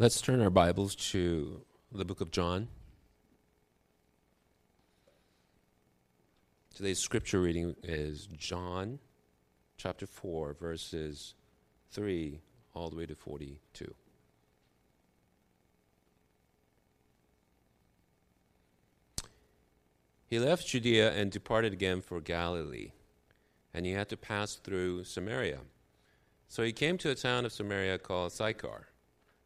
Let's turn our Bibles to the book of John. Today's scripture reading is John chapter 4, verses 3 all the way to 42. He left Judea and departed again for Galilee, and he had to pass through Samaria. So he came to a town of Samaria called Sychar,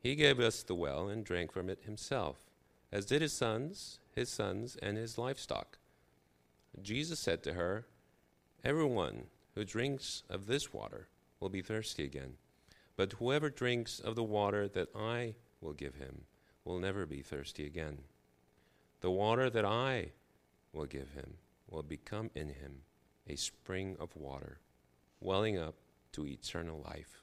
He gave us the well and drank from it himself, as did his sons, his sons, and his livestock. Jesus said to her, Everyone who drinks of this water will be thirsty again, but whoever drinks of the water that I will give him will never be thirsty again. The water that I will give him will become in him a spring of water, welling up to eternal life.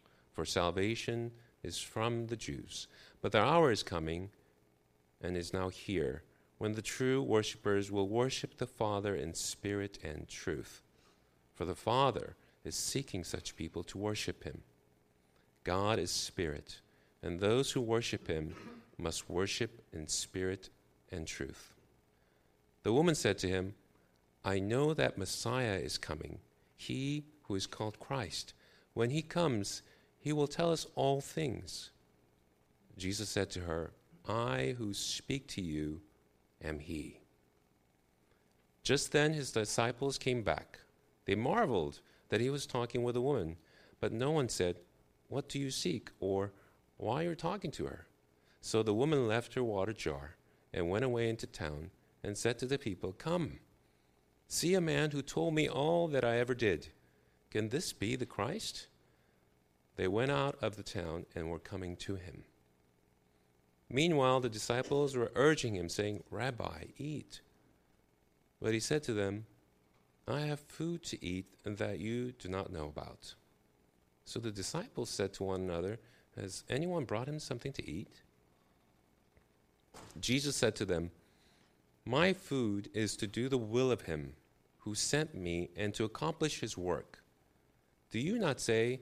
For salvation is from the Jews. But the hour is coming and is now here when the true worshippers will worship the Father in spirit and truth. For the Father is seeking such people to worship him. God is spirit, and those who worship him must worship in spirit and truth. The woman said to him, I know that Messiah is coming, he who is called Christ. When he comes, he will tell us all things. Jesus said to her, I who speak to you am he. Just then his disciples came back. They marveled that he was talking with a woman, but no one said, What do you seek? or Why are you talking to her? So the woman left her water jar and went away into town and said to the people, Come, see a man who told me all that I ever did. Can this be the Christ? They went out of the town and were coming to him. Meanwhile, the disciples were urging him, saying, Rabbi, eat. But he said to them, I have food to eat that you do not know about. So the disciples said to one another, Has anyone brought him something to eat? Jesus said to them, my food is to do the will of him who sent me and to accomplish his work. Do you not say,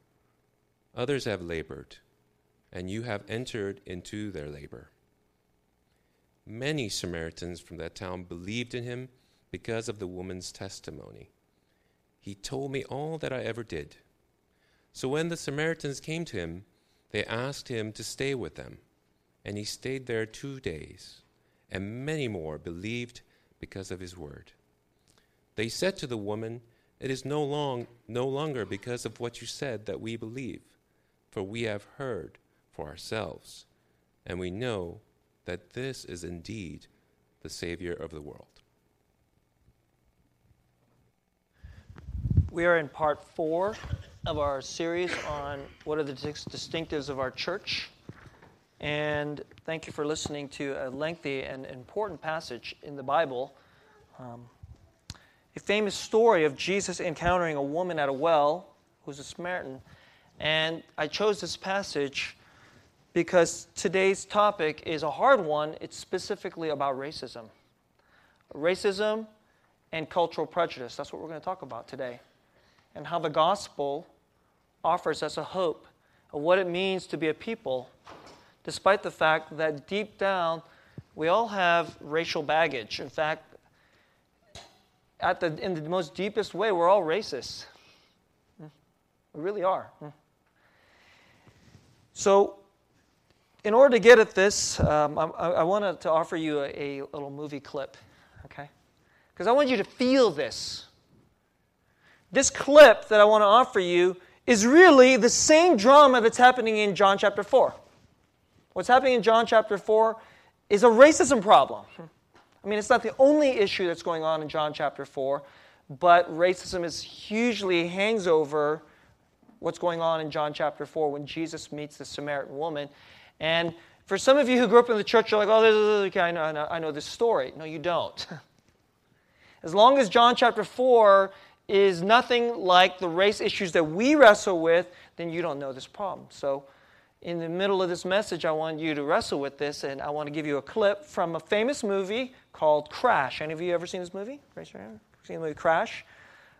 Others have labored, and you have entered into their labor. Many Samaritans from that town believed in him because of the woman's testimony. He told me all that I ever did. So when the Samaritans came to him, they asked him to stay with them, and he stayed there two days, and many more believed because of his word. They said to the woman, It is no, long, no longer because of what you said that we believe, for we have heard for ourselves, and we know that this is indeed the Savior of the world. We are in part four of our series on what are the distinctives of our church. And thank you for listening to a lengthy and important passage in the Bible. Um, a famous story of Jesus encountering a woman at a well who's a Samaritan. And I chose this passage because today's topic is a hard one. It's specifically about racism. Racism and cultural prejudice. That's what we're going to talk about today. And how the gospel offers us a hope of what it means to be a people, despite the fact that deep down we all have racial baggage. In fact, at the, in the most deepest way, we're all racist. Hmm. We really are. Hmm. So, in order to get at this, um, I, I, wanted to offer you a, a little movie clip, okay? Because I want you to feel this. This clip that I want to offer you is really the same drama that's happening in John chapter 4. What's happening in John chapter 4 is a racism problem. I mean, it's not the only issue that's going on in John chapter 4, but racism is hugely hangs over what's going on in John chapter 4 when Jesus meets the Samaritan woman. And for some of you who grew up in the church, you're like, oh, this is, okay, I know, I know, I know this story. No, you don't. as long as John chapter 4 is nothing like the race issues that we wrestle with, then you don't know this problem. So, in the middle of this message, I want you to wrestle with this, and I want to give you a clip from a famous movie called Crash. Any of you ever seen this movie? Raise your hand. Seen the movie Crash?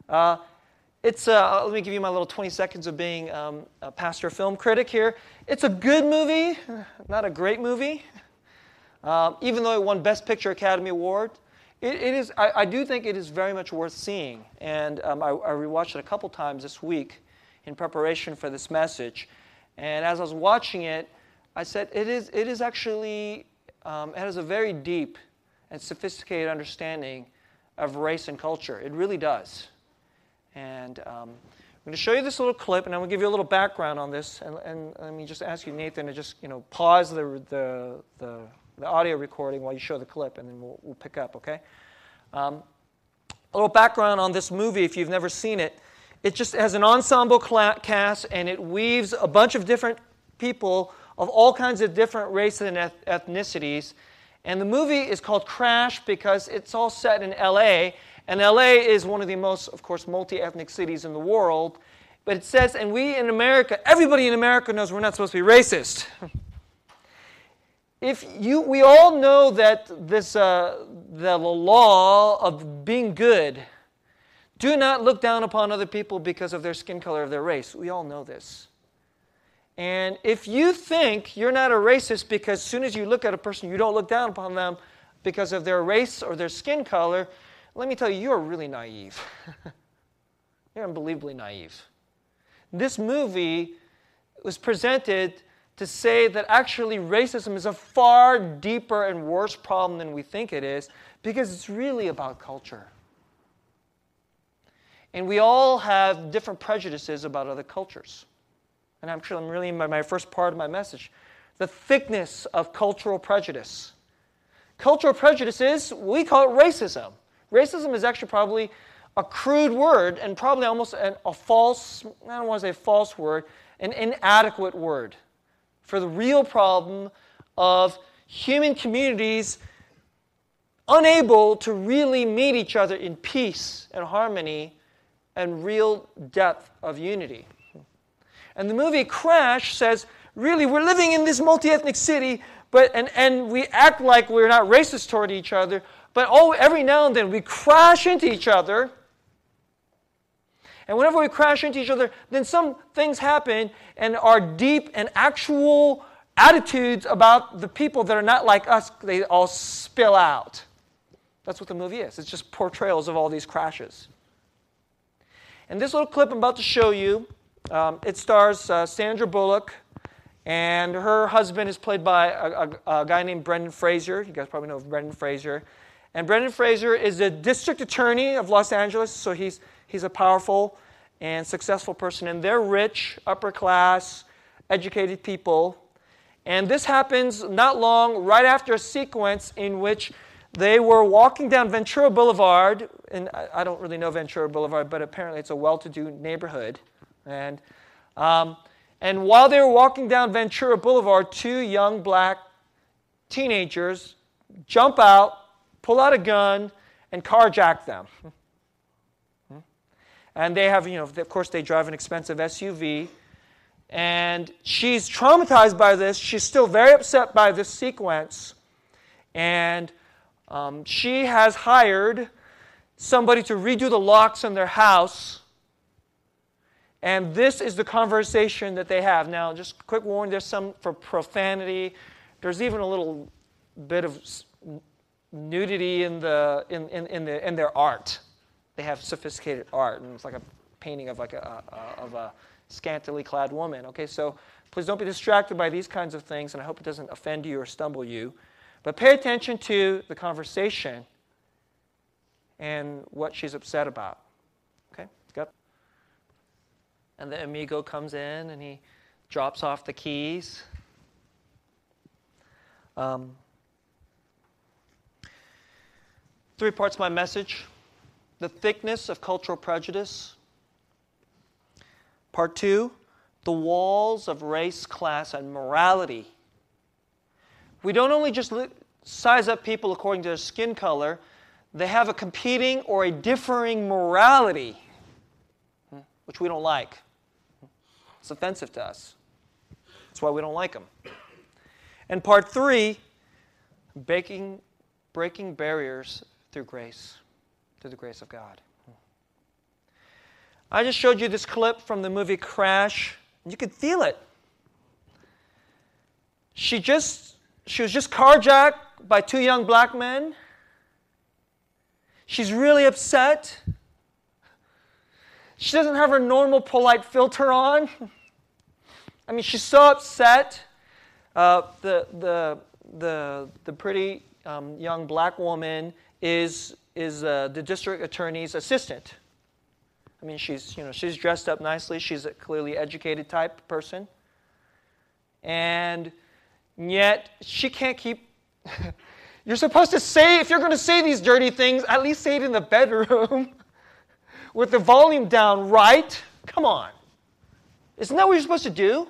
Uh, it's uh, let me give you my little 20 seconds of being um, a pastor film critic here. It's a good movie, not a great movie. Um, even though it won Best Picture Academy Award, it, it is. I, I, do think it is very much worth seeing, and um, I, I rewatched it a couple times this week in preparation for this message. And as I was watching it, I said it is. It is actually. Um, it has a very deep and sophisticated understanding of race and culture. It really does. And um, I'm going to show you this little clip, and I'm going to give you a little background on this. And, and let me just ask you, Nathan, to just you know pause the, the, the, the audio recording while you show the clip, and then we'll, we'll pick up, okay? Um, a little background on this movie, if you've never seen it. It just has an ensemble cast, and it weaves a bunch of different people of all kinds of different races and ethnicities. And the movie is called Crash because it's all set in LA, and LA is one of the most, of course, multi ethnic cities in the world. But it says, and we in America, everybody in America knows we're not supposed to be racist. if you, we all know that this, uh, the law of being good, do not look down upon other people because of their skin color, of their race. We all know this. And if you think you're not a racist because as soon as you look at a person, you don't look down upon them because of their race or their skin color, let me tell you, you are really naive. You're unbelievably naive. This movie was presented to say that actually racism is a far deeper and worse problem than we think it is because it's really about culture. And we all have different prejudices about other cultures. And I'm sure I'm really in my, my first part of my message. The thickness of cultural prejudice. Cultural prejudice is, we call it racism. Racism is actually probably a crude word and probably almost an, a false, I don't want to say a false word, an inadequate word for the real problem of human communities unable to really meet each other in peace and harmony and real depth of unity. And the movie Crash says, really, we're living in this multi ethnic city, but, and, and we act like we're not racist toward each other, but oh, every now and then we crash into each other. And whenever we crash into each other, then some things happen and our deep and actual attitudes about the people that are not like us, they all spill out. That's what the movie is. It's just portrayals of all these crashes. And this little clip I'm about to show you, um, it stars uh, Sandra Bullock, and her husband is played by a, a, a, guy named Brendan Fraser. You guys probably know Brendan Fraser. And Brendan Fraser is the district attorney of Los Angeles, so he's, he's a powerful and successful person. And they're rich, upper class, educated people. And this happens not long right after a sequence in which they were walking down Ventura Boulevard. And I don't really know Ventura Boulevard, but apparently it's a well to do neighborhood. And um, and while they were walking down Ventura Boulevard, two young black teenagers jump out, pull out a gun, and carjack them. And they have, you know, of course, they drive an expensive SUV. And she's traumatized by this. She's still very upset by this sequence. And um, she has hired somebody to redo the locks in their house and this is the conversation that they have. Now, just quick warning there's some for profanity. There's even a little bit of nudity in, the, in, in, in, the, in their art. They have sophisticated art, and it's like a painting of, like a, a, of a scantily clad woman. Okay, so please don't be distracted by these kinds of things, and I hope it doesn't offend you or stumble you. But pay attention to the conversation and what she's upset about. Okay, got. And the amigo comes in and he drops off the keys. Um, three parts of my message the thickness of cultural prejudice. Part two, the walls of race, class, and morality. We don't only just size up people according to their skin color, they have a competing or a differing morality, which we don't like. It's offensive to us. That's why we don't like them. And part three, breaking, breaking barriers through grace, through the grace of God. I just showed you this clip from the movie Crash, you could feel it. She just she was just carjacked by two young black men. She's really upset. She doesn't have her normal polite filter on. I mean, she's so upset. Uh, the, the, the, the pretty um, young black woman is, is uh, the district attorney's assistant. I mean, she's, you know, she's dressed up nicely. She's a clearly educated type person. And yet, she can't keep. you're supposed to say, if you're going to say these dirty things, at least say it in the bedroom. with the volume down right. Come on. Isn't that what you're supposed to do?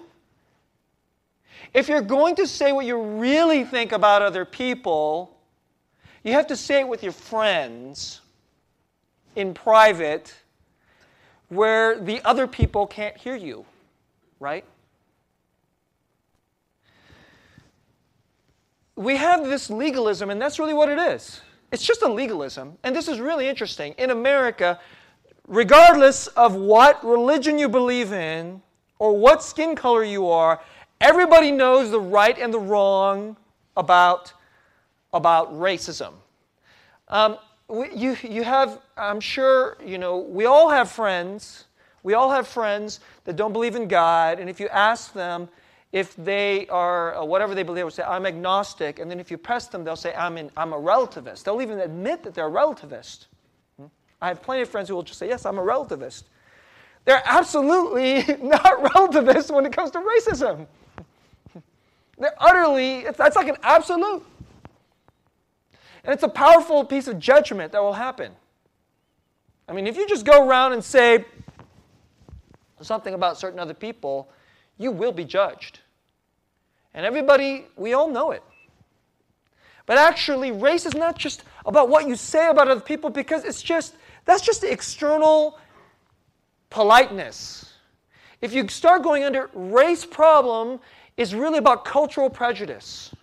If you're going to say what you really think about other people, you have to say it with your friends in private where the other people can't hear you, right? We have this legalism, and that's really what it is. It's just a legalism. And this is really interesting. In America, regardless of what religion you believe in or what skin color you are, everybody knows the right and the wrong about, about racism. Um, you, you have, I'm sure, you know, we all have friends. We all have friends that don't believe in God, and if you ask them if they are, uh, whatever they believe, they will say, I'm agnostic. And then if you press them, they'll say, I'm, in, I'm a relativist. They'll even admit that they're a relativist. I have plenty of friends who will just say, Yes, I'm a relativist. They're absolutely not relativists when it comes to racism. They're utterly, that's like an absolute. And it's a powerful piece of judgment that will happen. I mean, if you just go around and say something about certain other people, you will be judged. And everybody, we all know it. But actually, race is not just about what you say about other people because it's just that's just the external politeness. If you start going under race problem is really about cultural prejudice.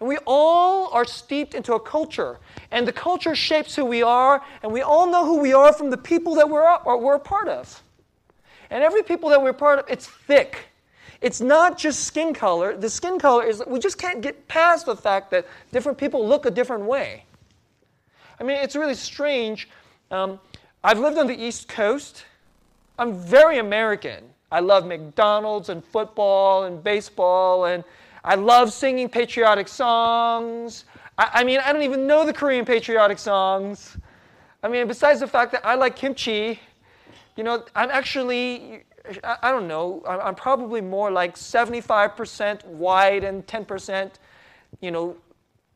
And we all are steeped into a culture. And the culture shapes who we are, and we all know who we are from the people that we're, or we're a part of. And every people that we're part of, it's thick. It's not just skin color. The skin color is, we just can't get past the fact that different people look a different way. I mean, it's really strange. Um, I've lived on the East Coast. I'm very American. I love McDonald's and football and baseball, and I love singing patriotic songs. I, I mean, I don't even know the Korean patriotic songs. I mean, besides the fact that I like kimchi, you know, I'm actually, I, I don't know, I'm, I'm probably more like 75% white and 10%, you know,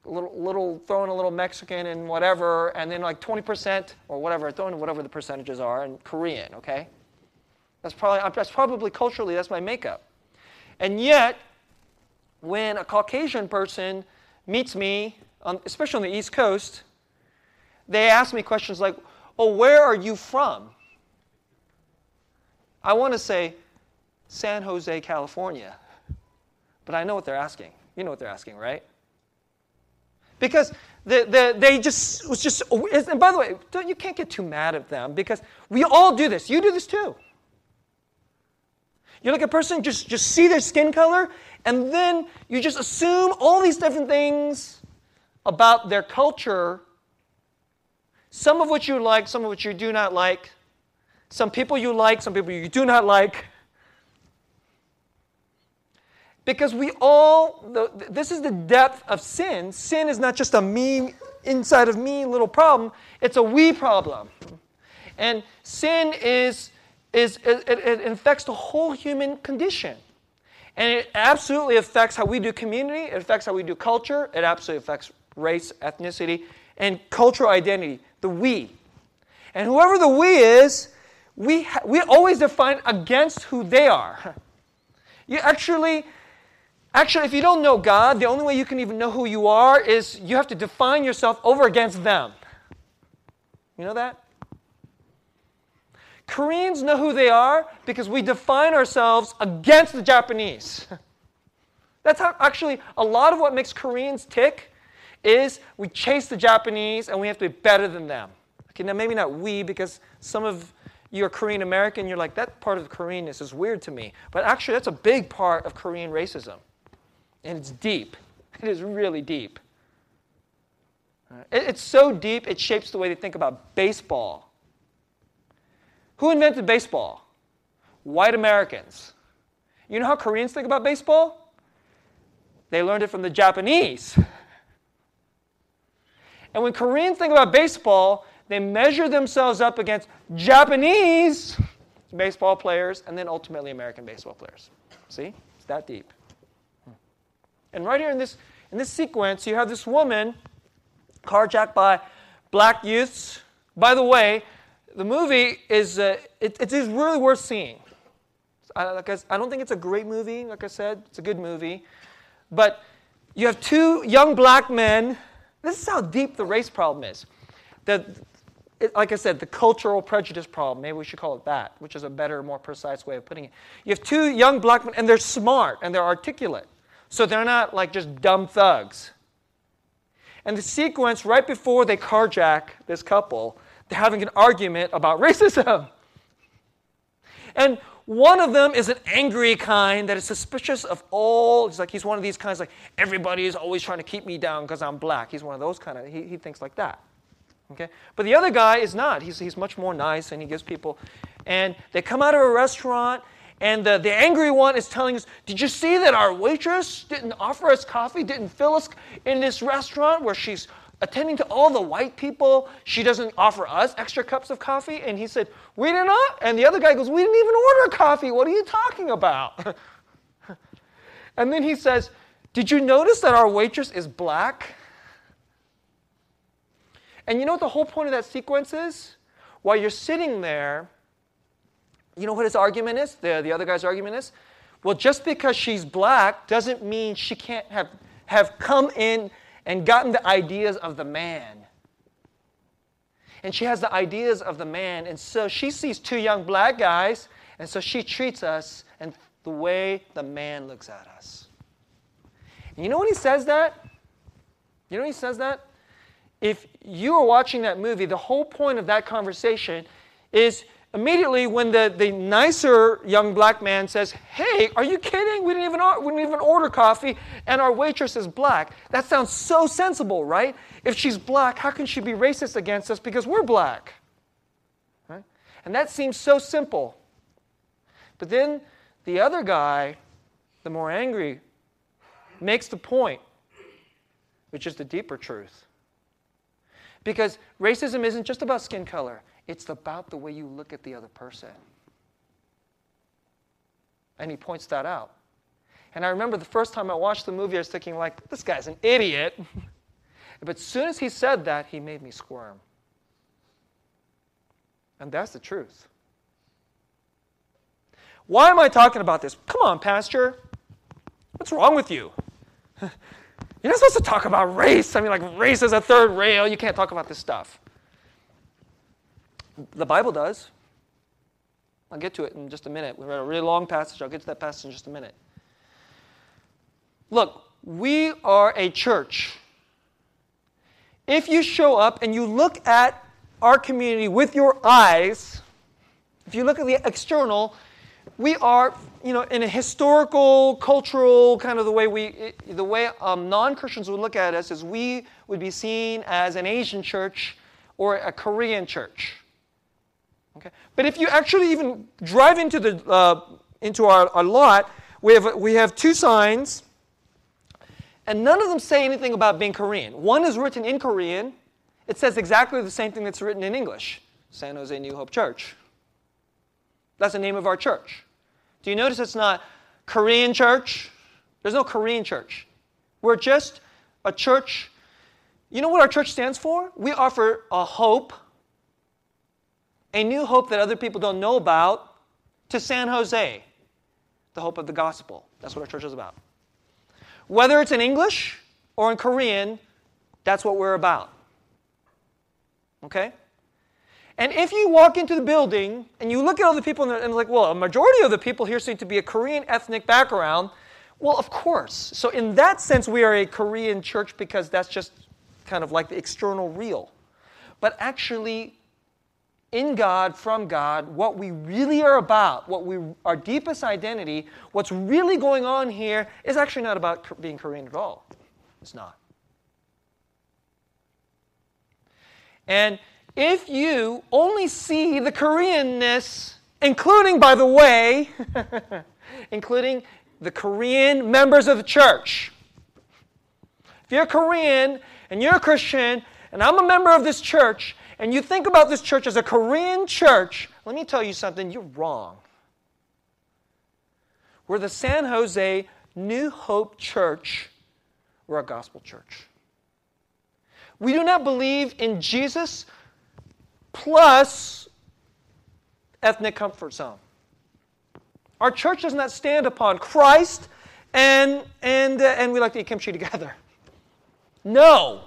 little, little throwing a little Mexican and whatever, and then like 20% or whatever, throwing whatever the percentages are, and Korean, okay? That's probably, that's probably culturally, that's my makeup. And yet, when a Caucasian person meets me, on, especially on the East Coast, they ask me questions like, Oh, where are you from? I want to say San Jose, California. But I know what they're asking. You know what they're asking, right? Because the, the, they just was just and by the way, you can't get too mad at them because we all do this. You do this too. You look at a person, just, just see their skin color, and then you just assume all these different things about their culture, some of which you like, some of which you do not like, some people you like, some people you do not like. Because we all, this is the depth of sin. Sin is not just a me, inside of me little problem, it's a we problem. And sin is is it, it, affects the whole human condition. And it absolutely affects how we do community, it affects how we do culture, it absolutely affects race, ethnicity, and cultural identity, the we. And whoever the we is, we, ha- we always define against who they are. You actually, actually, if you don't know God, the only way you can even know who you are is you have to define yourself over against them. You know that? Koreans know who they are because we define ourselves against the Japanese. That's how actually a lot of what makes Koreans tick is we chase the Japanese and we have to be better than them. Okay, now maybe not we because some of you are Korean American, you're like, that part of Koreanness is weird to me. But actually, that's a big part of Korean racism. And it's deep. It is really deep. It's so deep, it shapes the way they think about baseball who invented baseball? White Americans. You know how Koreans think about baseball? They learned it from the Japanese. And when Koreans think about baseball, they measure themselves up against Japanese baseball players and then ultimately American baseball players. See? It's that deep. Hmm. And right here in this, in this sequence, you have this woman carjacked by black youths. By the way, the movie is uh, it, it is really worth seeing. I, like I, I don't think it's a great movie. Like I said, it's a good movie, but you have two young black men. This is how deep the race problem is. The, it, like I said, the cultural prejudice problem. Maybe we should call it that, which is a better, more precise way of putting it. You have two young black men, and they're smart and they're articulate, so they're not like just dumb thugs. And the sequence right before they carjack this couple having an argument about racism. And one of them is an angry kind that is suspicious of all. He's like, he's one of these kinds like, everybody is always trying to keep me down because I'm black. He's one of those kind of, he, he thinks like that. Okay? But the other guy is not. He's, he's much more nice and he gives people, and they come out of a restaurant and the, the angry one is telling us, Did you see that our waitress didn't offer us coffee, didn't fill us in this restaurant where she's attending to all the white people. She doesn't offer us extra cups of coffee. And he said, We did not. And the other guy goes, We didn't even order coffee. What are you talking about? and then he says, Did you notice that our waitress is black? And you know what the whole point of that sequence is? While you're sitting there, you know what his argument is? The, the other guy's argument is? Well, just because she's black doesn't mean she can't have, have come in and gotten the ideas of the man. And she has the ideas of the man. And so she sees two young black guys, and so she treats us and the way the man looks at us. And you know when he says that? You know when he says that? If you are watching that movie, the whole point of that conversation is immediately when the, the nicer young black man says, Hey, are you kidding? We didn't, even, we didn't even order coffee, and our waitress is black. That sounds so sensible, right? If she's black, how can she be racist against us because we're black? Right? And that seems so simple. But then the other guy, the more angry, makes the point, which is the deeper truth. Because racism isn't just about skin color, it's about the way you look at the other person. And he points that out. And I remember the first time I watched the movie, I was thinking, like, this guy's an idiot. but as soon as he said that, he made me squirm. And that's the truth. Why am I talking about this? Come on, Pastor. What's wrong with you? You're not supposed to talk about race. I mean, like, race is a third rail. You can't talk about this stuff. The Bible does. I'll get to it in just a minute. We read a really long passage. I'll get to that passage in just a minute. Look, we are a church. If you show up and you look at our community with your eyes, if you look at the external, we are, you know, in a historical, cultural kind of the way we, the way um, non-Christians would look at us is we would be seen as an Asian church or a Korean church. Okay? But if you actually even drive into, the, uh, into our, our lot, we have, we have two signs, and none of them say anything about being Korean. One is written in Korean, it says exactly the same thing that's written in English San Jose New Hope Church. That's the name of our church. Do you notice it's not Korean church? There's no Korean church. We're just a church. You know what our church stands for? We offer a hope a new hope that other people don't know about to San Jose, the hope of the gospel. That's what our church is about. Whether it's in English or in Korean, that's what we're about. Okay? And if you walk into the building and you look at all the people and, like, well, a majority of the people here seem to be a Korean ethnic background, well, of course. So in that sense, we are a Korean church because that's just kind of like the external real. But actually, in God, from God, what we really are about, what we our deepest identity, what's really going on here is actually not about being Korean at all. It's not. And if you only see the Koreanness, including, by the way, including the Korean members of the church, if you're Korean and you're a Christian and I'm a member of this church, and you think about this church as a Korean church, let me tell you something, you're wrong. We're the San Jose New Hope Church. We're a gospel church. We do not believe in Jesus plus ethnic comfort zone. Our church does not stand upon Christ and, and, uh, and we like to eat kimchi together. No.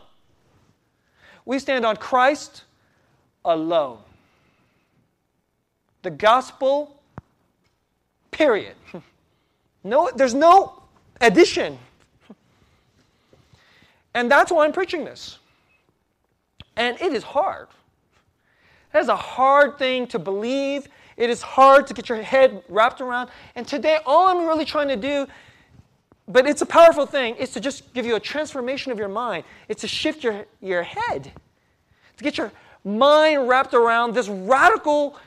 We stand on Christ alone. The gospel, period. No, there's no addition. And that's why I'm preaching this. And it is hard. It is a hard thing to believe. It is hard to get your head wrapped around. And today, all I'm really trying to do, but it's a powerful thing, is to just give you a transformation of your mind. It's to shift your, your head, to get your mind wrapped around this radical,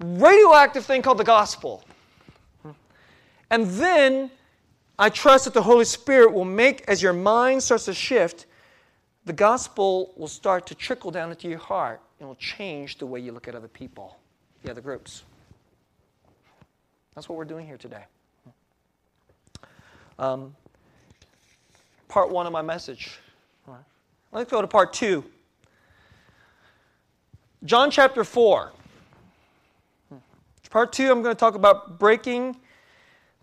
radioactive thing called the gospel. And then I trust that the Holy Spirit will make, as your mind starts to shift, the gospel will start to trickle down into your heart and will change the way you look at other people, the other groups. That's what we're doing here today. Um, part one of my message. Let's go to part two. John chapter 4. Part 2, I'm going to talk about breaking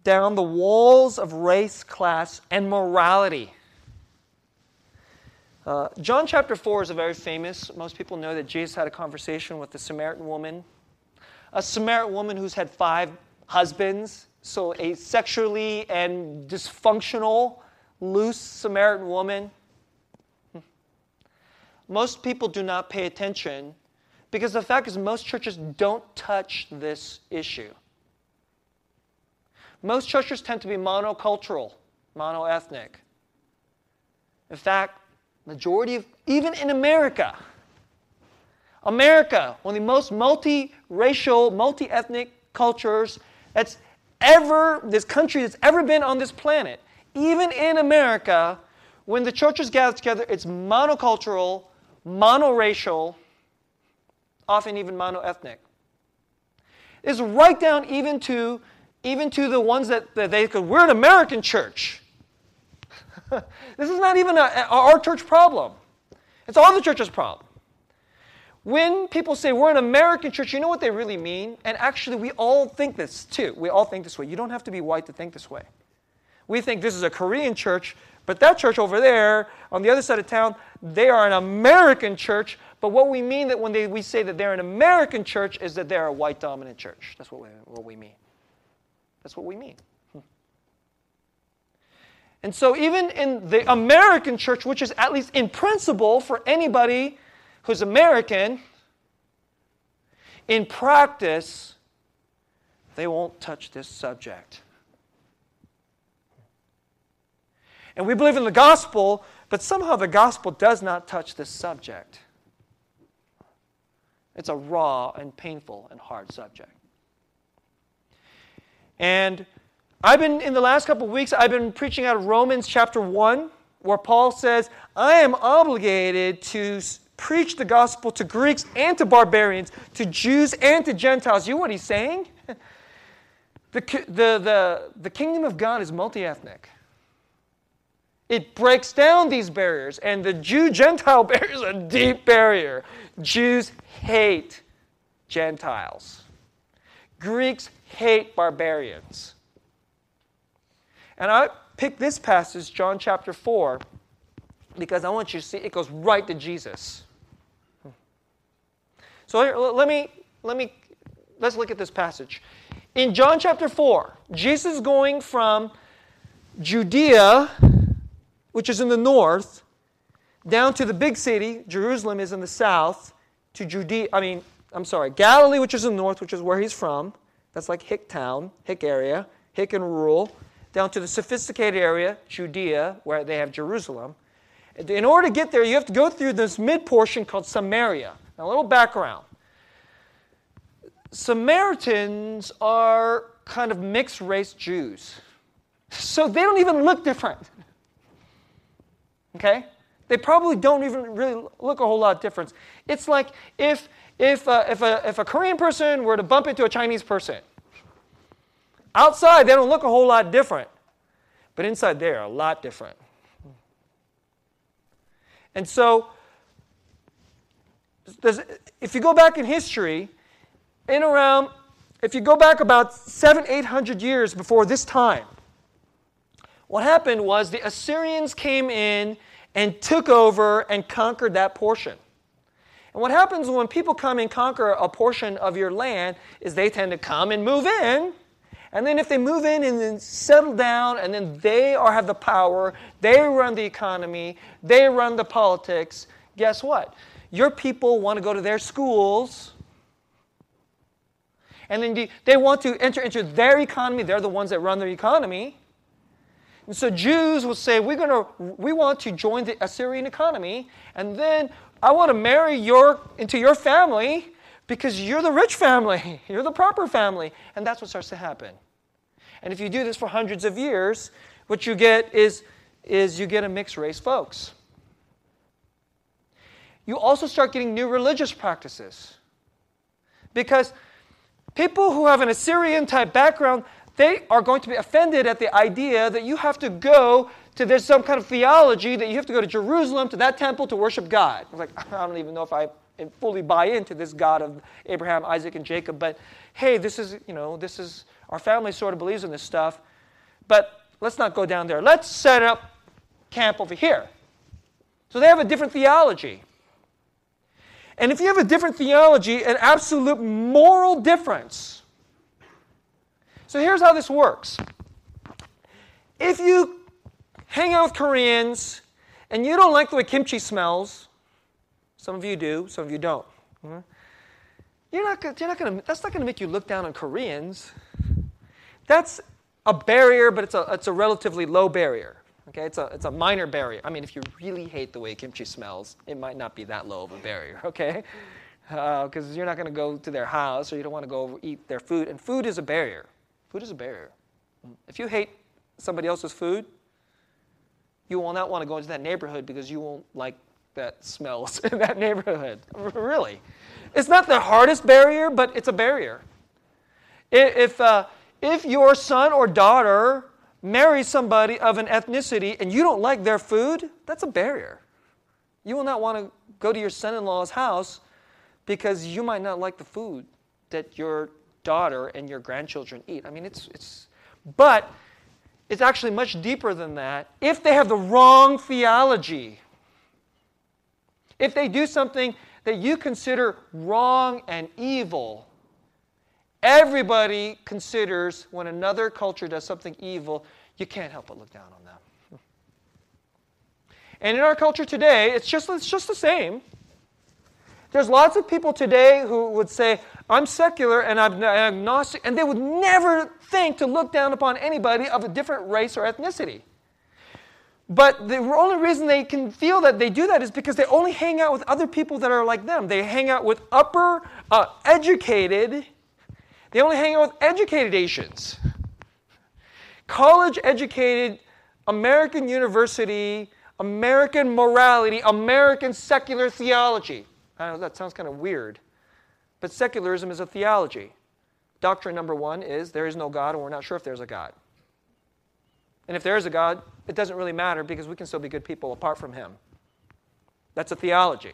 down the walls of race, class, and morality. Uh, John chapter 4 is a very famous. Most people know that Jesus had a conversation with the Samaritan woman. A Samaritan woman who's had five husbands, so a sexually and dysfunctional, loose Samaritan woman. most people do not pay attention because the fact is, most churches don't touch this issue. Most churches tend to be monocultural, monoethnic. In fact, majority of, even in America, America, one of the most multiracial, multi-ethnic cultures that's ever, this country that's ever been on this planet, even in America, when the churches gather together, it's monocultural, monoracial, often even monoethnic. It's right down even to even to the ones that, that they could, we're an American church. this is not even a, a, our church problem. It's all the church's problem. When people say we're an American church, you know what they really mean? And actually, we all think this too. We all think this way. You don't have to be white to think this way. We think this is a Korean church, but that church over there on the other side of town, they are an American church. But what we mean that when they, we say that they're an American church is that they're a white dominant church. That's what we, what we mean. That's what we mean. Hmm. And so, even in the American church, which is at least in principle for anybody who's American, in practice, they won't touch this subject. And we believe in the gospel, but somehow the gospel does not touch this subject. It's a raw and painful and hard subject. And I've been, in the last couple of weeks, I've been preaching out of Romans chapter 1, where Paul says, I am obligated to preach the gospel to Greeks and to barbarians, to Jews and to Gentiles. You know what he's saying? The, the, the, the kingdom of God is multi ethnic. It breaks down these barriers, and the Jew Gentile barrier is a deep barrier. Jews hate Gentiles, Greeks hate barbarians. And I pick this passage, John chapter 4, because I want you to see it goes right to Jesus. So let me let me let's look at this passage. In John chapter 4, Jesus is going from Judea, which is in the north, down to the big city, Jerusalem is in the south, to Judea, I mean, I'm sorry, Galilee, which is in the north, which is where he's from. That's like Hick town, Hick area, Hick and rural, down to the sophisticated area, Judea, where they have Jerusalem. In order to get there, you have to go through this mid portion called Samaria. Now, a little background Samaritans are kind of mixed race Jews. So they don't even look different. Okay? They probably don't even really look a whole lot different. It's like if, if, uh, if, a, if a Korean person were to bump into a Chinese person. Outside, they don't look a whole lot different. But inside, they're a lot different. And so, if you go back in history, in around, if you go back about seven, eight hundred years before this time, what happened was the Assyrians came in and took over and conquered that portion. And what happens when people come and conquer a portion of your land is they tend to come and move in. And then if they move in and then settle down and then they are have the power, they run the economy, they run the politics, guess what? Your people want to go to their schools. And then they want to enter into their economy. They're the ones that run their economy. And so Jews will say, We're gonna, we want to join the Assyrian economy, and then I want to marry your, into your family because you're the rich family, you're the proper family. And that's what starts to happen. And if you do this for hundreds of years, what you get is, is you get a mixed race folks. You also start getting new religious practices. Because people who have an Assyrian type background, they are going to be offended at the idea that you have to go to there's some kind of theology that you have to go to Jerusalem to that temple to worship God. I was like, I don't even know if I fully buy into this God of Abraham, Isaac, and Jacob, but hey, this is, you know, this is, our family sort of believes in this stuff, but let's not go down there. Let's set up camp over here. So they have a different theology. And if you have a different theology, an absolute moral difference, so here's how this works. If you hang out with Koreans and you don't like the way kimchi smells, Some of you do, some of you don't. You're not, you're not gonna, that's not going to make you look down on Koreans. That's a barrier, but it's a, it's a relatively low barrier. Okay, it's a, it's a minor barrier. I mean, if you really hate the way kimchi smells, it might not be that low of a barrier, okay? Because uh, you're not going to go to their house or you don't want to go eat their food. And food is a barrier. Food is a barrier. If you hate somebody else's food, you will not want to go into that neighborhood because you won't like that smells in that neighborhood. really. It's not the hardest barrier, but it's a barrier. If, uh, if your son or daughter marries somebody of an ethnicity and you don't like their food, that's a barrier. You will not want to go to your son in law's house because you might not like the food that your daughter and your grandchildren eat. I mean, it's, it's but it's actually much deeper than that. If they have the wrong theology, if they do something that you consider wrong and evil, everybody considers when another culture does something evil, you can't help but look down on them. And in our culture today, it's just, it's just the same. There's lots of people today who would say, I'm secular and I'm agnostic, and they would never think to look down upon anybody of a different race or ethnicity. But the only reason they can feel that they do that is because they only hang out with other people that are like them. They hang out with upper uh, educated, they only hang out with educated Asians. College educated, American university, American morality, American secular theology. I know that sounds kind of weird, but secularism is a theology. Doctrine number one is there is no God, and we're not sure if there's a God. And if there is a God, it doesn't really matter because we can still be good people apart from Him. That's a theology.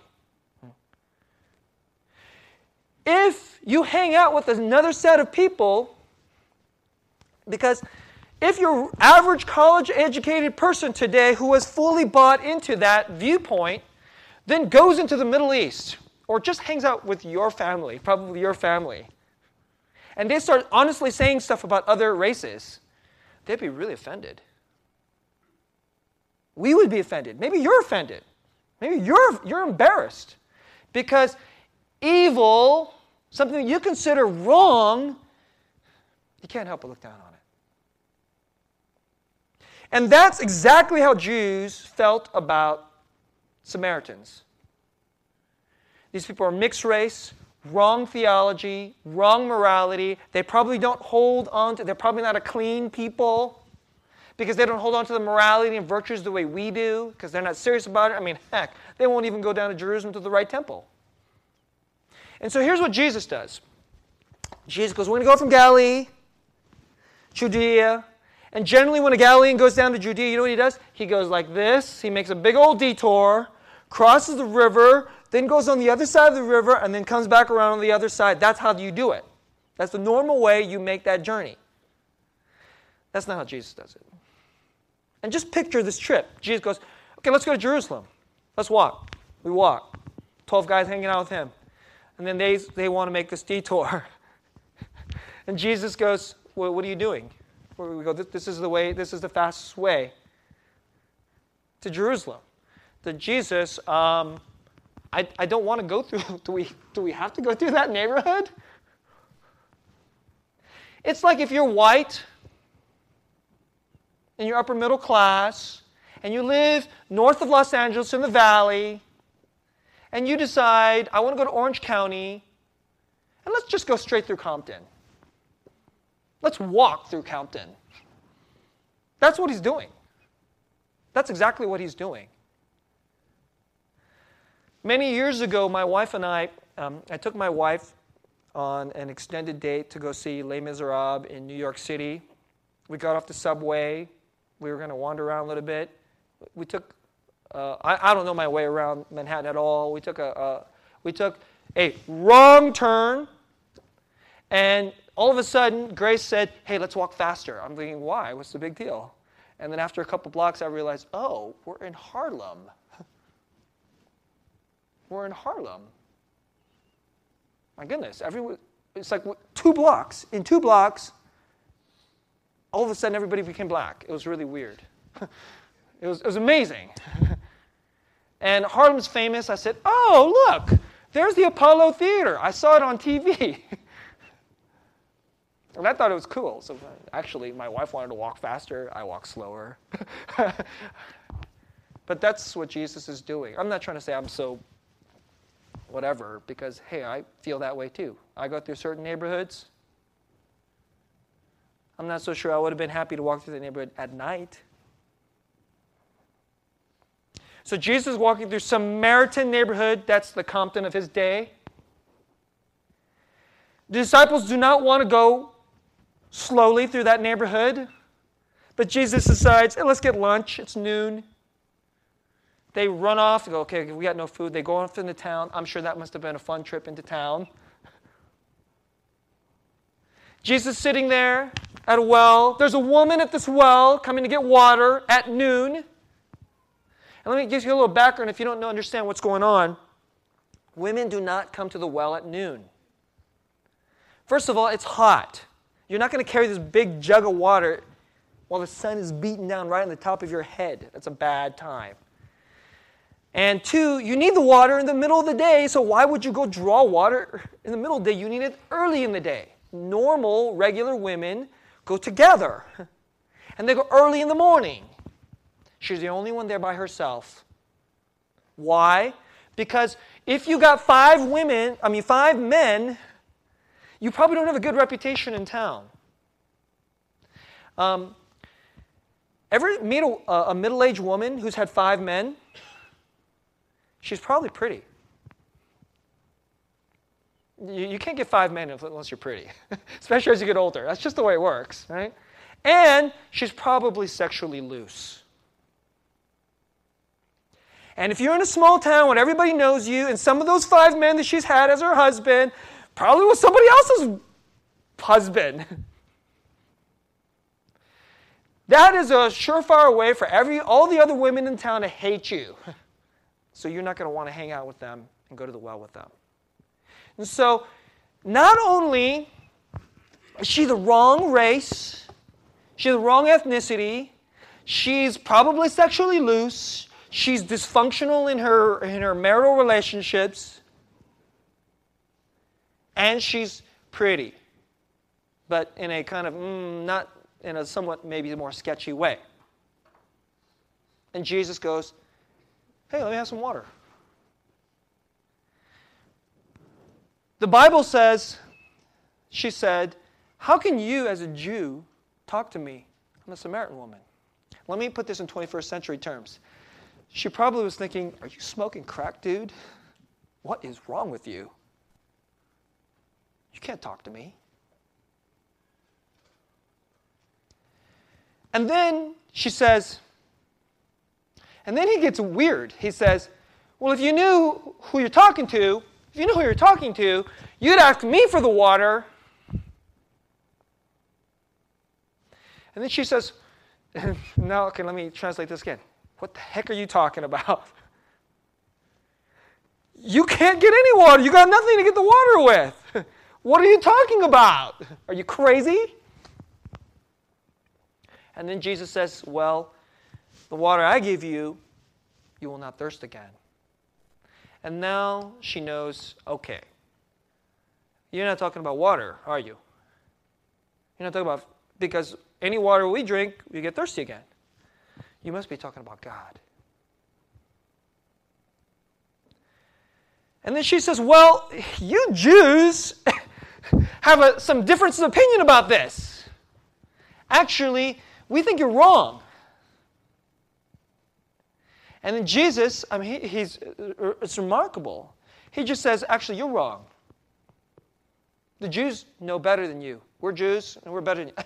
If you hang out with another set of people, because if your average college educated person today who has fully bought into that viewpoint then goes into the Middle East or just hangs out with your family, probably your family, and they start honestly saying stuff about other races, they'd be really offended. We would be offended. Maybe you're offended. Maybe you're, you're embarrassed because evil, something you consider wrong, you can't help but look down on it. And that's exactly how Jews felt about Samaritans. These people are mixed race, wrong theology, wrong morality. They probably don't hold on to, they're probably not a clean people because they don't hold on to the morality and virtues the way we do because they're not serious about it. I mean, heck, they won't even go down to Jerusalem to the right temple. And so here's what Jesus does Jesus goes, We're going to go from Galilee, Judea, and generally, when a Galilean goes down to Judea, you know what he does? He goes like this. He makes a big old detour, crosses the river, then goes on the other side of the river, and then comes back around on the other side. That's how you do it. That's the normal way you make that journey. That's not how Jesus does it. And just picture this trip. Jesus goes, Okay, let's go to Jerusalem. Let's walk. We walk. 12 guys hanging out with him. And then they, they want to make this detour. and Jesus goes, well, What are you doing? we go, this is the way, this is the fastest way to Jerusalem. To Jesus, um, I, I don't want to go through, do we, do we have to go through that neighborhood? It's like if you're white and you're upper middle class and you live north of Los Angeles in the valley and you decide, I want to go to Orange County and let's just go straight through Compton. Let's walk through Compton. That's what he's doing. That's exactly what he's doing. Many years ago, my wife and I, um, I took my wife on an extended date to go see Les Miserables in New York City. We got off the subway. We were going to wander around a little bit. We took, uh, I, I, don't know my way around Manhattan at all. We took a, a we took a wrong turn, and all of a sudden, Grace said, Hey, let's walk faster. I'm thinking, Why? What's the big deal? And then after a couple blocks, I realized, Oh, we're in Harlem. We're in Harlem. My goodness, everyone, it's like two blocks. In two blocks, all of a sudden everybody became black. It was really weird. it, was, it was amazing. And Harlem's famous. I said, Oh, look, there's the Apollo Theater. I saw it on TV. and I thought it was cool. So actually, my wife wanted to walk faster. I walk slower. but that's what Jesus is doing. I'm not trying to say I'm so whatever, because hey, I feel that way too. I go through certain neighborhoods. I'm not so sure I would have been happy to walk through the neighborhood at night. So Jesus is walking through Samaritan neighborhood. That's the Compton of his day. The disciples do not want to go slowly through that neighborhood. But Jesus decides, hey, let's get lunch. It's noon. They run off, and go, okay, we got no food. They go off into town. I'm sure that must have been a fun trip into town. Jesus sitting there at a well. There's a woman at this well coming to get water at noon. And let me give you a little background if you don't understand what's going on. Women do not come to the well at noon. First of all, it's hot. You're not going to carry this big jug of water while the sun is beating down right on the top of your head. That's a bad time. And two, you need the water in the middle of the day, so why would you go draw water in the middle of the day? You need it early in the day. Normal, regular women go together, and they go early in the morning. She's the only one there by herself. Why? Because if you got five women, I mean, five men, you probably don't have a good reputation in town. Um, ever meet a, a middle aged woman who's had five men? She's probably pretty. You, you can't get five men unless you're pretty, especially as you get older. That's just the way it works, right? And she's probably sexually loose. And if you're in a small town where everybody knows you, and some of those five men that she's had as her husband probably was somebody else's husband. That is a surefire way for every all the other women in town to hate you. So you're not going to want to hang out with them and go to the well with them. And so, not only is she the wrong race, she's the wrong ethnicity, she's probably sexually loose, she's dysfunctional in her, in her marital relationships, and she's pretty, but in a kind of mm, not in a somewhat maybe more sketchy way. And Jesus goes, Hey, let me have some water. The Bible says, she said, How can you, as a Jew, talk to me? I'm a Samaritan woman. Let me put this in 21st century terms. She probably was thinking, Are you smoking crack, dude? What is wrong with you? You can't talk to me. And then she says, and then he gets weird. He says, Well, if you knew who you're talking to, if you knew who you're talking to, you'd ask me for the water. And then she says, Now, okay, let me translate this again. What the heck are you talking about? You can't get any water. You got nothing to get the water with. What are you talking about? Are you crazy? And then Jesus says, Well, the water I give you, you will not thirst again. And now she knows okay, you're not talking about water, are you? You're not talking about, because any water we drink, we get thirsty again. You must be talking about God. And then she says, Well, you Jews have a, some difference of opinion about this. Actually, we think you're wrong. And then Jesus, I mean, he, he's, uh, it's remarkable. He just says, actually, you're wrong. The Jews know better than you. We're Jews, and we're better than you.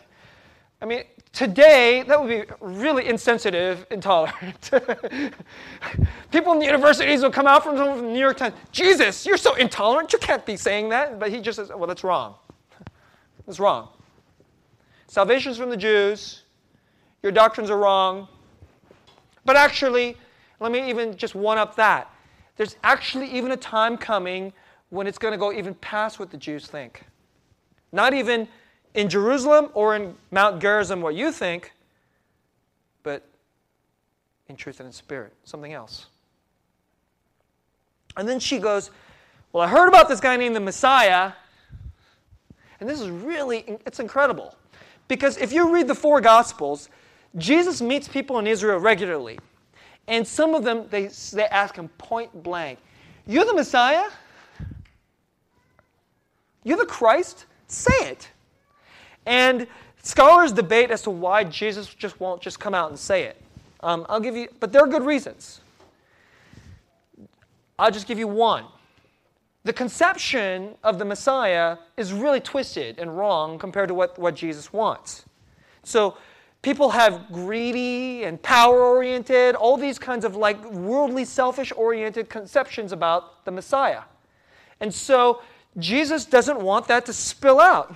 I mean, today, that would be really insensitive, intolerant. People in the universities will come out from the New York Times, Jesus, you're so intolerant, you can't be saying that. But he just says, well, that's wrong. That's wrong. Salvation's from the Jews. Your doctrines are wrong. But actually, let me even just one up that. There's actually even a time coming when it's going to go even past what the Jews think. Not even in Jerusalem or in Mount Gerizim, what you think, but in truth and in spirit, something else. And then she goes, Well, I heard about this guy named the Messiah. And this is really, it's incredible. Because if you read the four Gospels, Jesus meets people in Israel regularly. And some of them, they, they ask him point blank, You're the Messiah? You're the Christ? Say it. And scholars debate as to why Jesus just won't just come out and say it. Um, I'll give you, but there are good reasons. I'll just give you one. The conception of the Messiah is really twisted and wrong compared to what, what Jesus wants. So people have greedy and power oriented, all these kinds of like worldly, selfish oriented conceptions about the Messiah. And so Jesus doesn't want that to spill out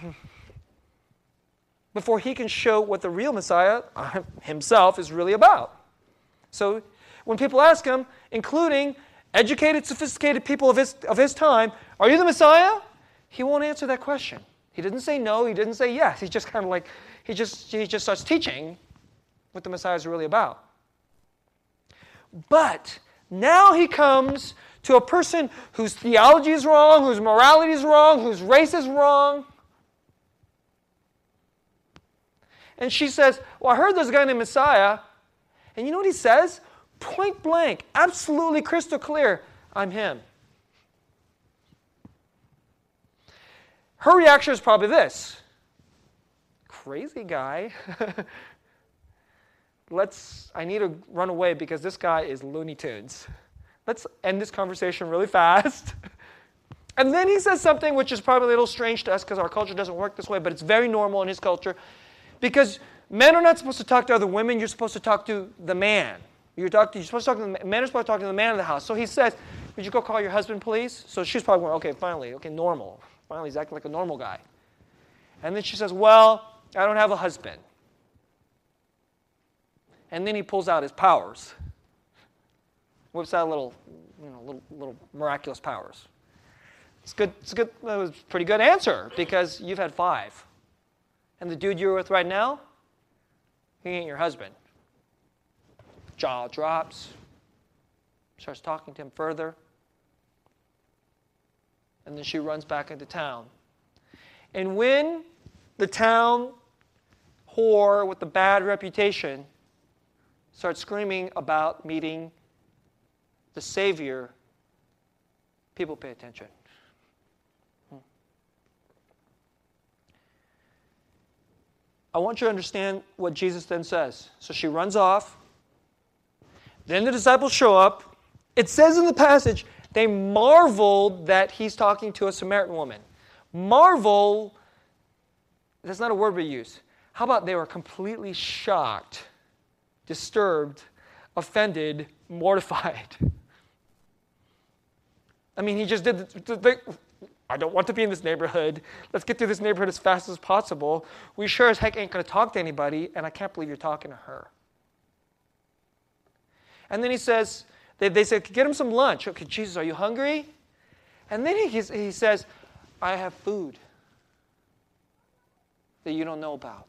before he can show what the real Messiah himself is really about. So when people ask him, including educated, sophisticated people of his, of his time, Are you the Messiah? He won't answer that question. He didn't say no, he didn't say yes. He's just kind of like, he just, he just starts teaching what the Messiah is really about. But now he comes to a person whose theology is wrong, whose morality is wrong, whose race is wrong. And she says, Well, I heard there's a guy named Messiah. And you know what he says? Point blank, absolutely crystal clear I'm him. Her reaction is probably this crazy guy. Let's, I need to run away because this guy is Looney Tunes. Let's end this conversation really fast. and then he says something which is probably a little strange to us because our culture doesn't work this way, but it's very normal in his culture. Because men are not supposed to talk to other women, you're supposed to talk to the man. You're, talk to, you're supposed to talk to the man, are supposed to talk to the man of the house. So he says, Would you go call your husband, please? So she's probably going, Okay, finally, okay, normal. Finally, he's acting like a normal guy. And then she says, Well, I don't have a husband. And then he pulls out his powers, whips out little, you know, little, little miraculous powers. It's good. It's good. It was pretty good answer because you've had five, and the dude you're with right now, he ain't your husband. Jaw drops. Starts talking to him further. And then she runs back into town. And when the town whore with the bad reputation starts screaming about meeting the Savior, people pay attention. Hmm. I want you to understand what Jesus then says. So she runs off. Then the disciples show up. It says in the passage, they marveled that he's talking to a Samaritan woman. Marvel, that's not a word we use. How about they were completely shocked, disturbed, offended, mortified? I mean, he just did the, the, I don't want to be in this neighborhood. Let's get through this neighborhood as fast as possible. We sure as heck ain't going to talk to anybody, and I can't believe you're talking to her. And then he says, they, they say, get him some lunch. Okay, Jesus, are you hungry? And then he, he says, I have food that you don't know about.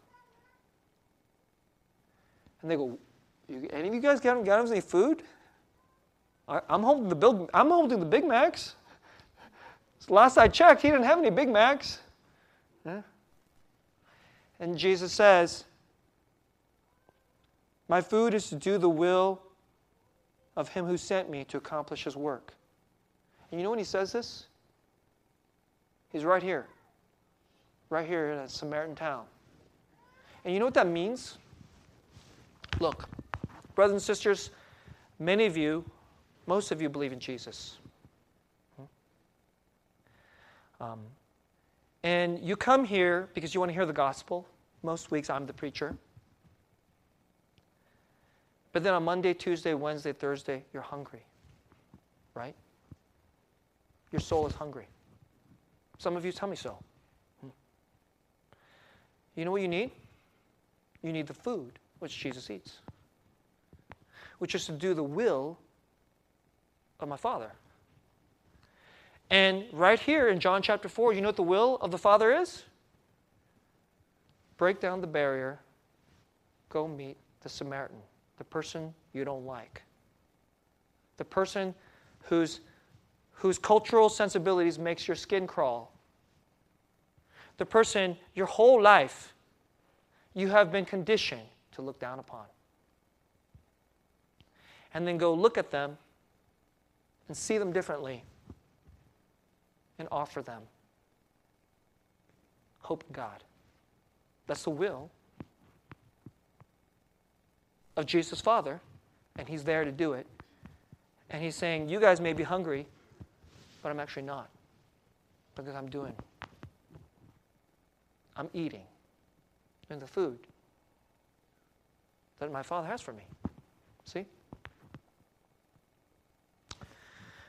And they go, any of you guys got got any food? I, am holding the Big, I'm holding the Big Macs. Last I checked, he didn't have any Big Macs. Yeah. And Jesus says, My food is to do the will of him who sent me to accomplish his work. And you know when he says this? He's right here. Right here in a Samaritan town. And you know what that means? Look, brothers and sisters, many of you, most of you believe in Jesus. Um, and you come here because you want to hear the gospel. Most weeks I'm the preacher. But then on Monday, Tuesday, Wednesday, Thursday, you're hungry, right? Your soul is hungry. Some of you tell me so. You know what you need? You need the food which Jesus eats, which is to do the will of my Father. And right here in John chapter 4, you know what the will of the Father is? Break down the barrier, go meet the Samaritan, the person you don't like, the person whose, whose cultural sensibilities makes your skin crawl. The person your whole life you have been conditioned to look down upon. And then go look at them and see them differently and offer them hope in God. That's the will of Jesus' Father, and He's there to do it. And He's saying, You guys may be hungry, but I'm actually not, because I'm doing. I'm eating in the food that my Father has for me. See?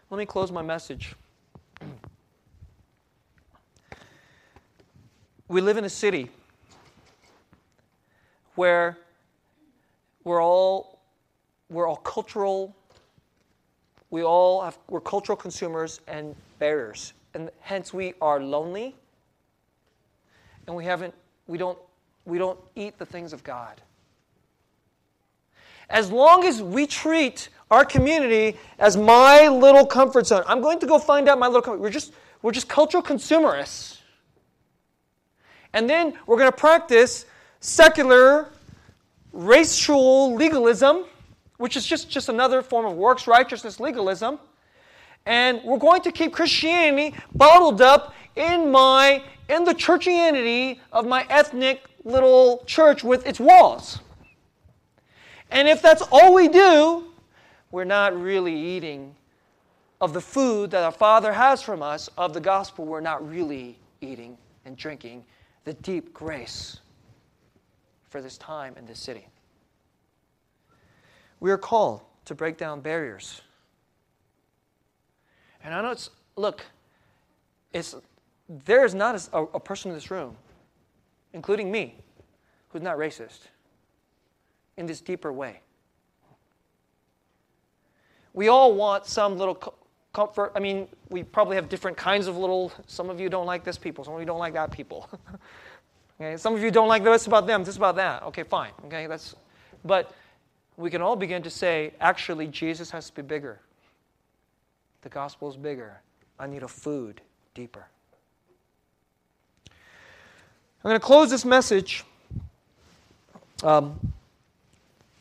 Let me close my message. we live in a city where we're all we're all cultural we all have we're cultural consumers and bearers and hence we are lonely and we haven't we don't we don't eat the things of god as long as we treat our community as my little comfort zone i'm going to go find out my little comfort we're just we're just cultural consumerists and then we're going to practice secular racial legalism, which is just, just another form of works righteousness legalism. And we're going to keep Christianity bottled up in my in the churchianity of my ethnic little church with its walls. And if that's all we do, we're not really eating of the food that our Father has from us, of the gospel, we're not really eating and drinking the deep grace for this time in this city. We are called to break down barriers. And I know it's, look, it's, there is not a, a person in this room, including me, who's not racist in this deeper way. We all want some little comfort. I mean, we probably have different kinds of little, some of you don't like this people, some of you don't like that people. okay, some of you don't like this about them, this about that. Okay, fine. Okay, that's, but we can all begin to say, actually, Jesus has to be bigger. The gospel is bigger. I need a food deeper. I'm going to close this message um,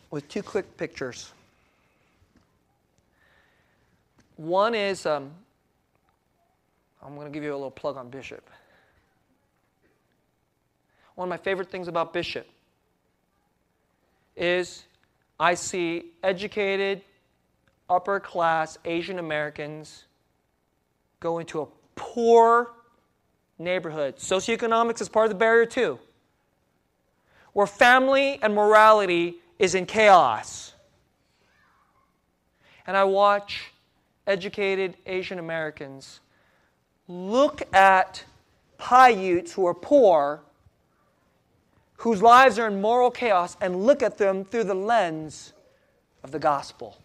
with two quick pictures. One is um, I'm going to give you a little plug on Bishop. One of my favorite things about Bishop is I see educated, upper class Asian Americans go into a poor neighborhood. Socioeconomics is part of the barrier, too, where family and morality is in chaos. And I watch educated Asian Americans look at Paiutes who are poor, whose lives are in moral chaos, and look at them through the lens of the gospel.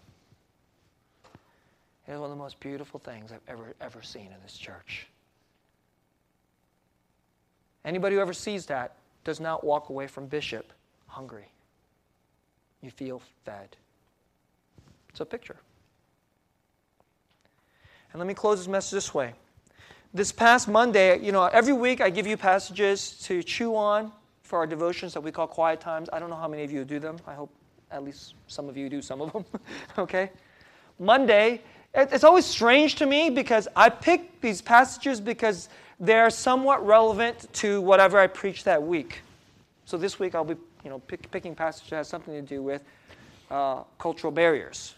It is one of the most beautiful things I've ever, ever seen in this church. Anybody who ever sees that does not walk away from Bishop hungry. You feel fed. It's a picture. And let me close this message this way. This past Monday, you know, every week I give you passages to chew on for our devotions that we call quiet times. I don't know how many of you do them. I hope at least some of you do some of them. okay? Monday, it's always strange to me because I pick these passages because they're somewhat relevant to whatever I preach that week. So this week I'll be, you know, pick, picking passages that has something to do with uh, cultural barriers,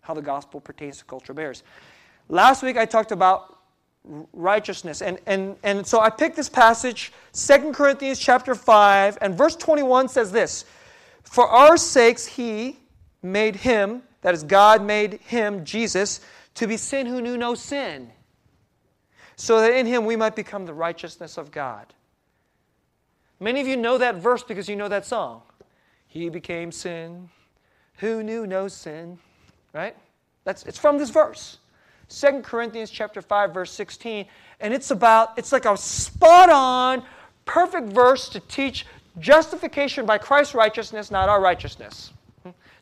how the gospel pertains to cultural barriers. Last week I talked about righteousness. And, and, and so I picked this passage, 2 Corinthians chapter 5, and verse 21 says this For our sakes he made him, that is, God made him, Jesus, to be sin who knew no sin, so that in him we might become the righteousness of God. Many of you know that verse because you know that song. He became sin who knew no sin, right? That's, it's from this verse. 2 Corinthians chapter 5 verse 16 and it's about it's like a spot on perfect verse to teach justification by Christ's righteousness not our righteousness.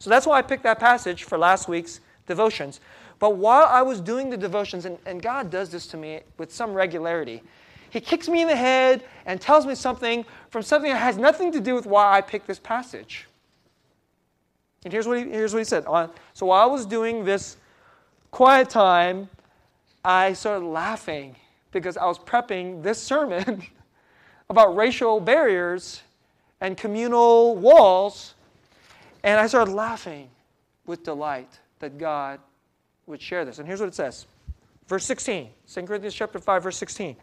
So that's why I picked that passage for last week's devotions. But while I was doing the devotions, and, and God does this to me with some regularity, He kicks me in the head and tells me something from something that has nothing to do with why I picked this passage. And here's what he, here's what he said. So while I was doing this quiet time, I started laughing because I was prepping this sermon about racial barriers and communal walls, and I started laughing with delight that God would share this. And here's what it says. Verse 16, 2 Corinthians chapter 5, verse 16.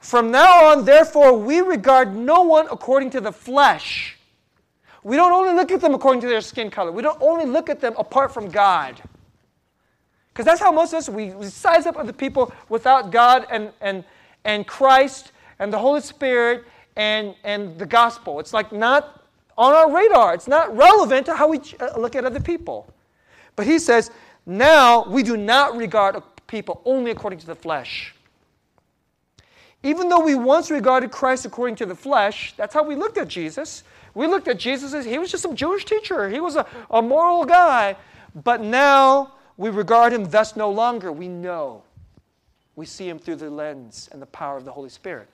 From now on, therefore, we regard no one according to the flesh. We don't only look at them according to their skin color. We don't only look at them apart from God. Because that's how most of us, we, we size up other people without God and, and, and Christ and the Holy Spirit and, and the gospel. It's like not on our radar. It's not relevant to how we uh, look at other people. But he says, now we do not regard people only according to the flesh. Even though we once regarded Christ according to the flesh, that's how we looked at Jesus. We looked at Jesus as he was just some Jewish teacher, he was a, a moral guy. But now we regard him thus no longer. We know. We see him through the lens and the power of the Holy Spirit.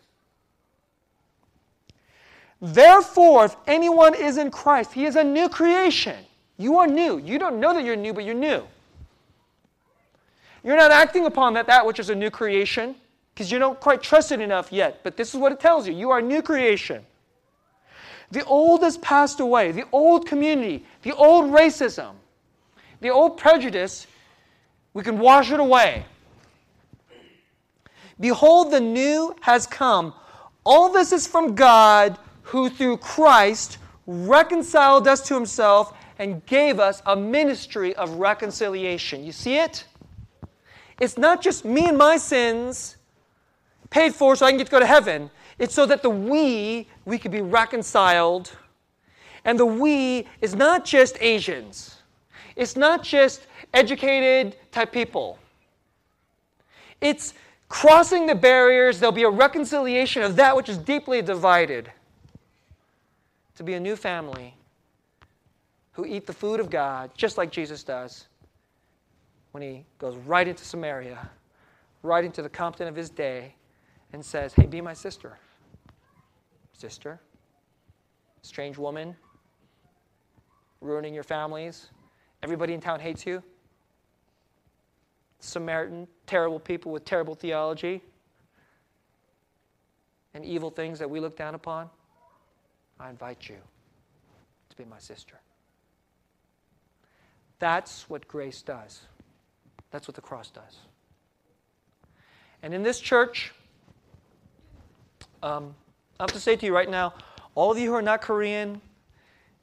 Therefore, if anyone is in Christ, he is a new creation. You are new. You don't know that you're new, but you're new. You're not acting upon that, that which is a new creation because you don't quite trust it enough yet. But this is what it tells you you are a new creation. The old has passed away, the old community, the old racism, the old prejudice, we can wash it away. Behold, the new has come. All this is from God, who through Christ reconciled us to himself and gave us a ministry of reconciliation. You see it? It's not just me and my sins paid for so I can get to go to heaven. It's so that the we, we could be reconciled. And the we is not just Asians. It's not just educated type people. It's crossing the barriers. There'll be a reconciliation of that which is deeply divided. To be a new family who eat the food of God, just like Jesus does when he goes right into Samaria, right into the Compton of his day, and says, Hey, be my sister. Sister, strange woman, ruining your families. Everybody in town hates you. Samaritan, terrible people with terrible theology and evil things that we look down upon. I invite you to be my sister. That's what grace does. That's what the cross does. And in this church, um, I have to say to you right now, all of you who are not Korean,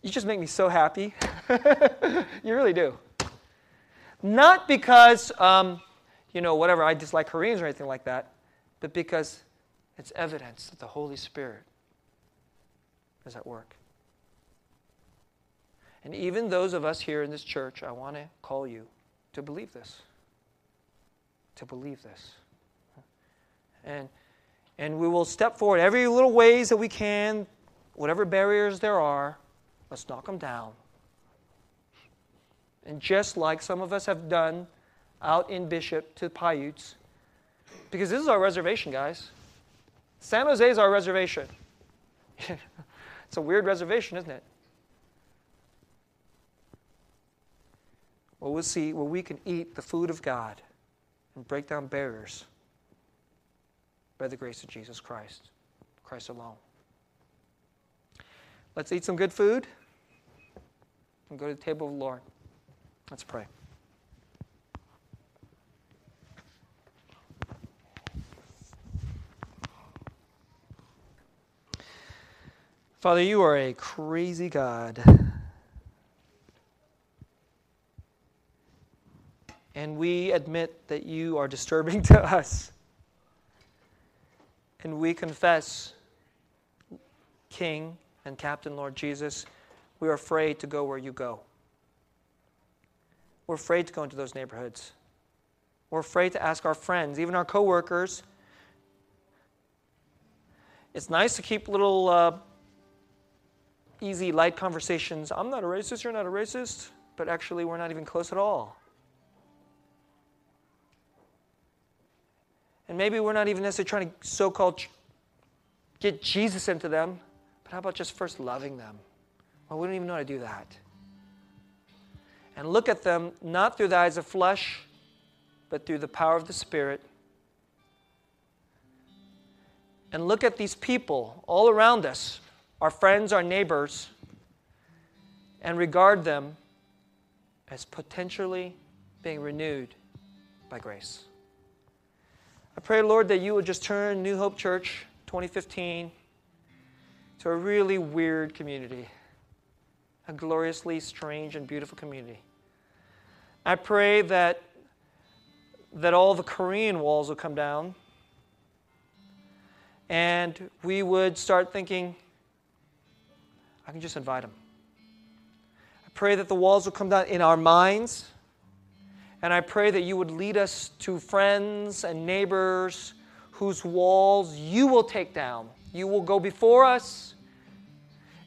you just make me so happy. you really do. Not because, um, you know, whatever, I dislike Koreans or anything like that, but because it's evidence that the Holy Spirit is at work. And even those of us here in this church, I want to call you to believe this to believe this. And, and we will step forward every little ways that we can, whatever barriers there are, let's knock them down. And just like some of us have done out in Bishop to the Paiutes, because this is our reservation, guys. San Jose is our reservation. it's a weird reservation, isn't it? Well, we'll see where we can eat the food of God and break down barriers by the grace of Jesus Christ, Christ alone. Let's eat some good food and go to the table of the Lord. Let's pray. Father, you are a crazy God. And we admit that you are disturbing to us. And we confess, King and Captain Lord Jesus, we are afraid to go where you go. We're afraid to go into those neighborhoods. We're afraid to ask our friends, even our coworkers. It's nice to keep little uh, easy, light conversations. I'm not a racist, you're not a racist, but actually, we're not even close at all. And maybe we're not even necessarily trying to so called get Jesus into them, but how about just first loving them? Well, we don't even know how to do that. And look at them not through the eyes of flesh, but through the power of the Spirit. And look at these people all around us, our friends, our neighbors, and regard them as potentially being renewed by grace. I pray, Lord, that you would just turn New Hope Church 2015 to a really weird community, a gloriously strange and beautiful community. I pray that, that all the Korean walls will come down and we would start thinking, I can just invite them. I pray that the walls will come down in our minds. And I pray that you would lead us to friends and neighbors whose walls you will take down. You will go before us,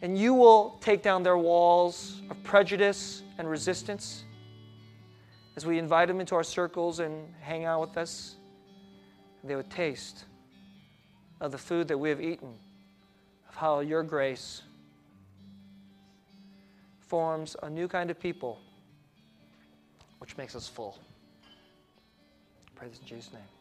and you will take down their walls of prejudice and resistance as we invite them into our circles and hang out with us. They would taste of the food that we have eaten, of how your grace forms a new kind of people which makes us full. Pray this in Jesus' name.